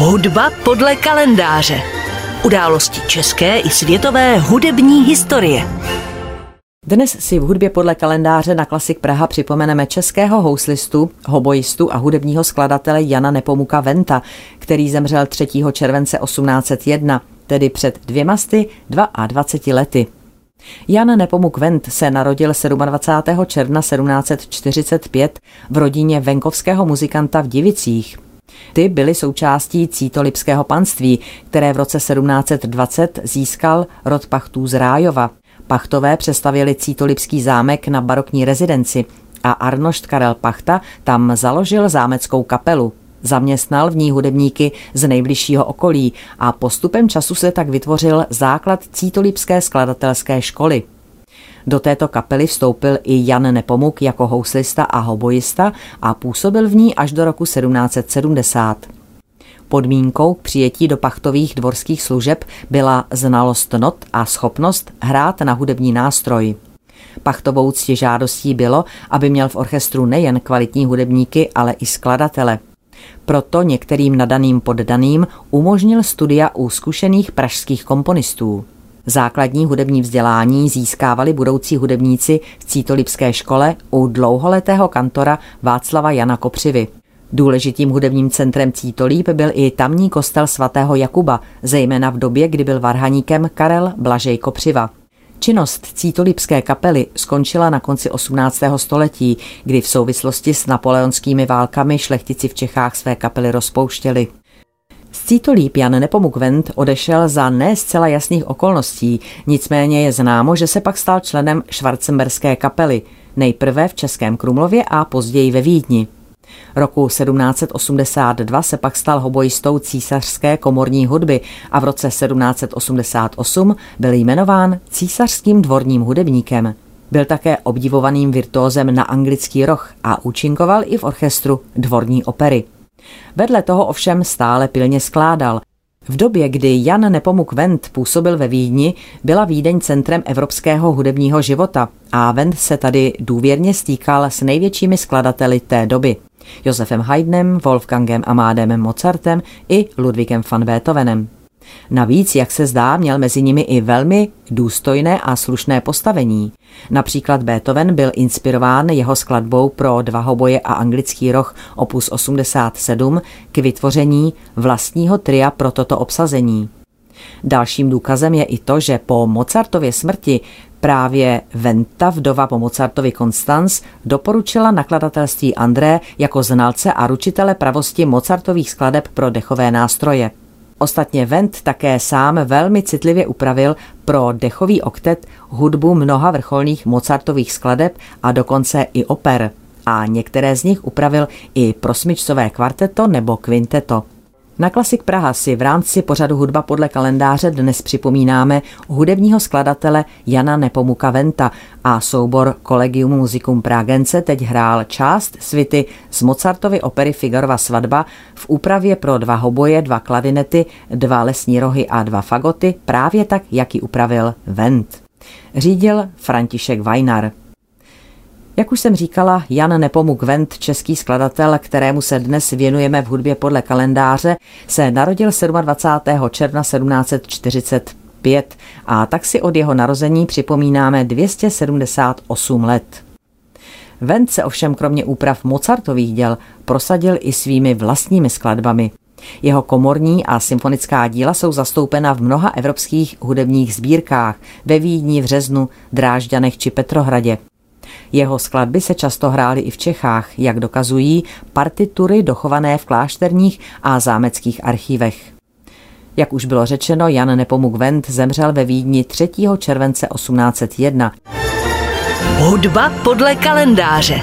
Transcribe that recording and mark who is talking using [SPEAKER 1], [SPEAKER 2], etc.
[SPEAKER 1] Hudba podle kalendáře. Události české i světové hudební historie.
[SPEAKER 2] Dnes si v hudbě podle kalendáře na Klasik Praha připomeneme českého houslistu, hoboistu a hudebního skladatele Jana Nepomuka Venta, který zemřel 3. července 1801, tedy před dvěmasty 22 lety. Jan Nepomuk Vent se narodil 27. června 1745 v rodině venkovského muzikanta v Divicích. Ty byly součástí Cítolipského panství, které v roce 1720 získal rod pachtů z Rájova. Pachtové přestavili Cítolipský zámek na barokní rezidenci a Arnošt Karel Pachta tam založil zámeckou kapelu. Zaměstnal v ní hudebníky z nejbližšího okolí a postupem času se tak vytvořil základ Cítolipské skladatelské školy. Do této kapely vstoupil i Jan Nepomuk jako houslista a hoboista a působil v ní až do roku 1770. Podmínkou k přijetí do pachtových dvorských služeb byla znalost not a schopnost hrát na hudební nástroj. Pachtovou ctižádostí bylo, aby měl v orchestru nejen kvalitní hudebníky, ale i skladatele. Proto některým nadaným poddaným umožnil studia u zkušených pražských komponistů. Základní hudební vzdělání získávali budoucí hudebníci v Cítolipské škole u dlouholetého kantora Václava Jana Kopřivy. Důležitým hudebním centrem Cítolíp byl i tamní kostel svatého Jakuba, zejména v době, kdy byl varhaníkem Karel Blažej Kopřiva. Činnost Cítolipské kapely skončila na konci 18. století, kdy v souvislosti s napoleonskými válkami šlechtici v Čechách své kapely rozpouštěli. Z Cítolíp Jan Nepomukvent odešel za ne zcela jasných okolností, nicméně je známo, že se pak stal členem Schwarzenberské kapely, nejprve v Českém Krumlově a později ve Vídni. Roku 1782 se pak stal hoboistou císařské komorní hudby a v roce 1788 byl jmenován císařským dvorním hudebníkem. Byl také obdivovaným virtuózem na anglický roh a účinkoval i v orchestru dvorní opery. Vedle toho ovšem stále pilně skládal. V době, kdy Jan Nepomuk Wendt působil ve Vídni, byla Vídeň centrem evropského hudebního života a Wendt se tady důvěrně stýkal s největšími skladateli té doby. Josefem Haydnem, Wolfgangem Amádem Mozartem i Ludwigem van Beethovenem. Navíc, jak se zdá, měl mezi nimi i velmi důstojné a slušné postavení. Například Beethoven byl inspirován jeho skladbou pro dva hoboje a anglický roh opus 87 k vytvoření vlastního tria pro toto obsazení. Dalším důkazem je i to, že po Mozartově smrti právě Venta, vdova po Mozartovi Konstanz, doporučila nakladatelství André jako znalce a ručitele pravosti Mozartových skladeb pro dechové nástroje. Ostatně Vent také sám velmi citlivě upravil pro dechový oktet hudbu mnoha vrcholných Mozartových skladeb a dokonce i oper. A některé z nich upravil i pro smyčcové kvarteto nebo kvinteto. Na Klasik Praha si v rámci pořadu Hudba podle kalendáře dnes připomínáme hudebního skladatele Jana Nepomuka Venta a soubor Collegium Musicum Pragence teď hrál část svity z Mozartovy opery Figarova svatba v úpravě pro dva hoboje, dva kladinety, dva lesní rohy a dva fagoty, právě tak, jak ji upravil Vent. Řídil František Vajnar. Jak už jsem říkala, Jan Nepomuk Vent, český skladatel, kterému se dnes věnujeme v hudbě podle kalendáře, se narodil 27. června 1745 a tak si od jeho narození připomínáme 278 let. Vent se ovšem kromě úprav Mozartových děl prosadil i svými vlastními skladbami. Jeho komorní a symfonická díla jsou zastoupena v mnoha evropských hudebních sbírkách ve Vídni, v Řeznu, Drážďanech či Petrohradě. Jeho skladby se často hrály i v Čechách, jak dokazují partitury dochované v klášterních a zámeckých archívech. Jak už bylo řečeno, Jan Nepomuk Vent zemřel ve Vídni 3. července 1801.
[SPEAKER 1] Hudba podle kalendáře.